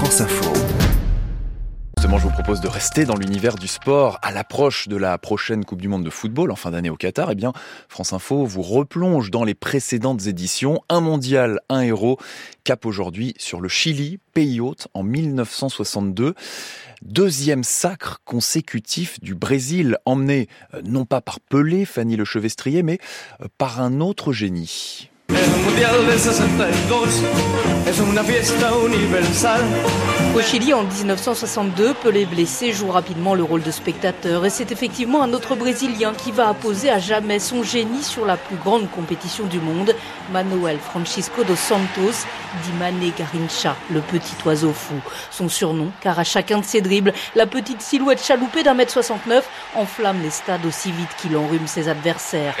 France Info. Justement, je vous propose de rester dans l'univers du sport à l'approche de la prochaine Coupe du Monde de football en fin d'année au Qatar. Eh bien, France Info vous replonge dans les précédentes éditions. Un mondial, un héros. Cap aujourd'hui sur le Chili, pays hôte, en 1962. Deuxième sacre consécutif du Brésil, emmené euh, non pas par Pelé, Fanny Lechevestrier, mais euh, par un autre génie. Au Chili, en 1962, Pelé blessé joue rapidement le rôle de spectateur. Et c'est effectivement un autre Brésilien qui va apposer à jamais son génie sur la plus grande compétition du monde, Manuel Francisco dos Santos, dit Mané Garincha, le petit oiseau fou. Son surnom, car à chacun de ses dribbles, la petite silhouette chaloupée d'un mètre 69 enflamme les stades aussi vite qu'il enrhume ses adversaires.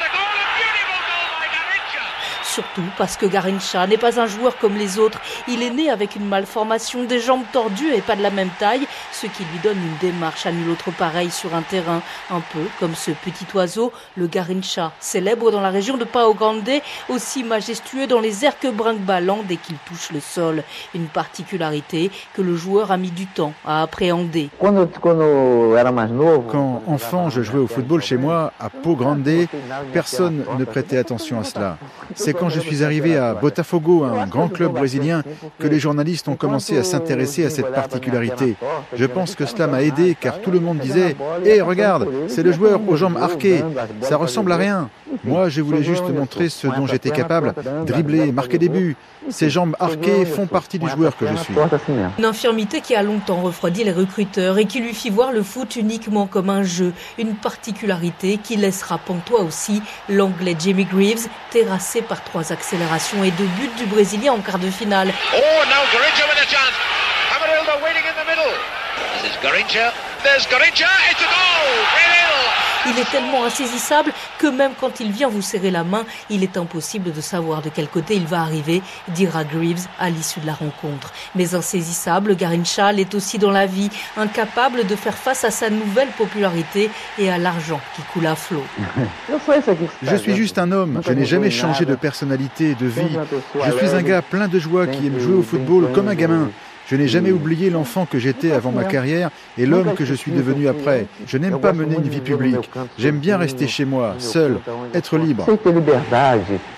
¡Gol! ¡Tiene gol! Surtout parce que Garincha n'est pas un joueur comme les autres. Il est né avec une malformation des jambes tordues et pas de la même taille, ce qui lui donne une démarche à nul autre pareil sur un terrain. Un peu comme ce petit oiseau, le Garincha, célèbre dans la région de Pao Grande, aussi majestueux dans les airs que brinque-ballant dès qu'il touche le sol. Une particularité que le joueur a mis du temps à appréhender. Quand enfant, je jouais au football chez moi, à Pau Grande, personne ne prêtait attention à cela. C'est quand je suis arrivé à Botafogo, un grand club brésilien, que les journalistes ont commencé à s'intéresser à cette particularité. Je pense que cela m'a aidé car tout le monde disait Hé, regarde, c'est le joueur aux jambes arquées, ça ressemble à rien. Moi, je voulais juste montrer ce dont j'étais capable, dribbler, marquer des buts. Ces jambes arquées font partie du joueur que je suis. Une infirmité qui a longtemps refroidi les recruteurs et qui lui fit voir le foot uniquement comme un jeu, une particularité qui laissera pantois aussi l'anglais Jamie Greaves, terrassé par trois accélérations et deux buts du Brésilien en quart de finale. Oh, now Garincha with a chance. Amarildo waiting in the middle. This is Garincha. There's Garincha. It's a goal. Il est tellement insaisissable que même quand il vient vous serrer la main, il est impossible de savoir de quel côté il va arriver, dira Greaves à l'issue de la rencontre. Mais insaisissable, Garincha est aussi dans la vie, incapable de faire face à sa nouvelle popularité et à l'argent qui coule à flot. Je suis juste un homme, je n'ai jamais changé de personnalité, de vie. Je suis un gars plein de joie qui aime jouer au football comme un gamin. Je n'ai jamais oublié l'enfant que j'étais avant ma carrière et l'homme que je suis devenu après. Je n'aime pas mener une vie publique. J'aime bien rester chez moi, seul, être libre.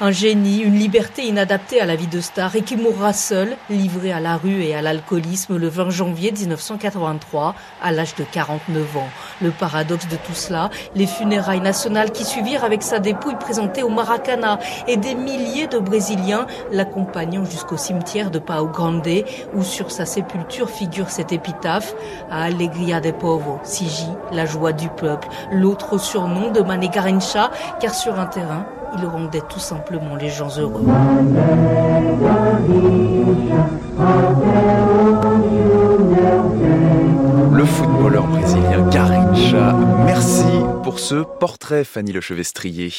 Un génie, une liberté inadaptée à la vie de star et qui mourra seul, livré à la rue et à l'alcoolisme le 20 janvier 1983, à l'âge de 49 ans. Le paradoxe de tout cela, les funérailles nationales qui suivirent avec sa dépouille présentée au Maracana et des milliers de Brésiliens l'accompagnant jusqu'au cimetière de Pau Grande où sur sa sépulture figure cette épitaphe à Alegria de Povo, Sigi, la joie du peuple, l'autre surnom de Mané Garincha, car sur un terrain, il rendait tout simplement les gens heureux. Le footballeur brésilien Garincha. Merci pour ce portrait, Fanny Lechevestrier.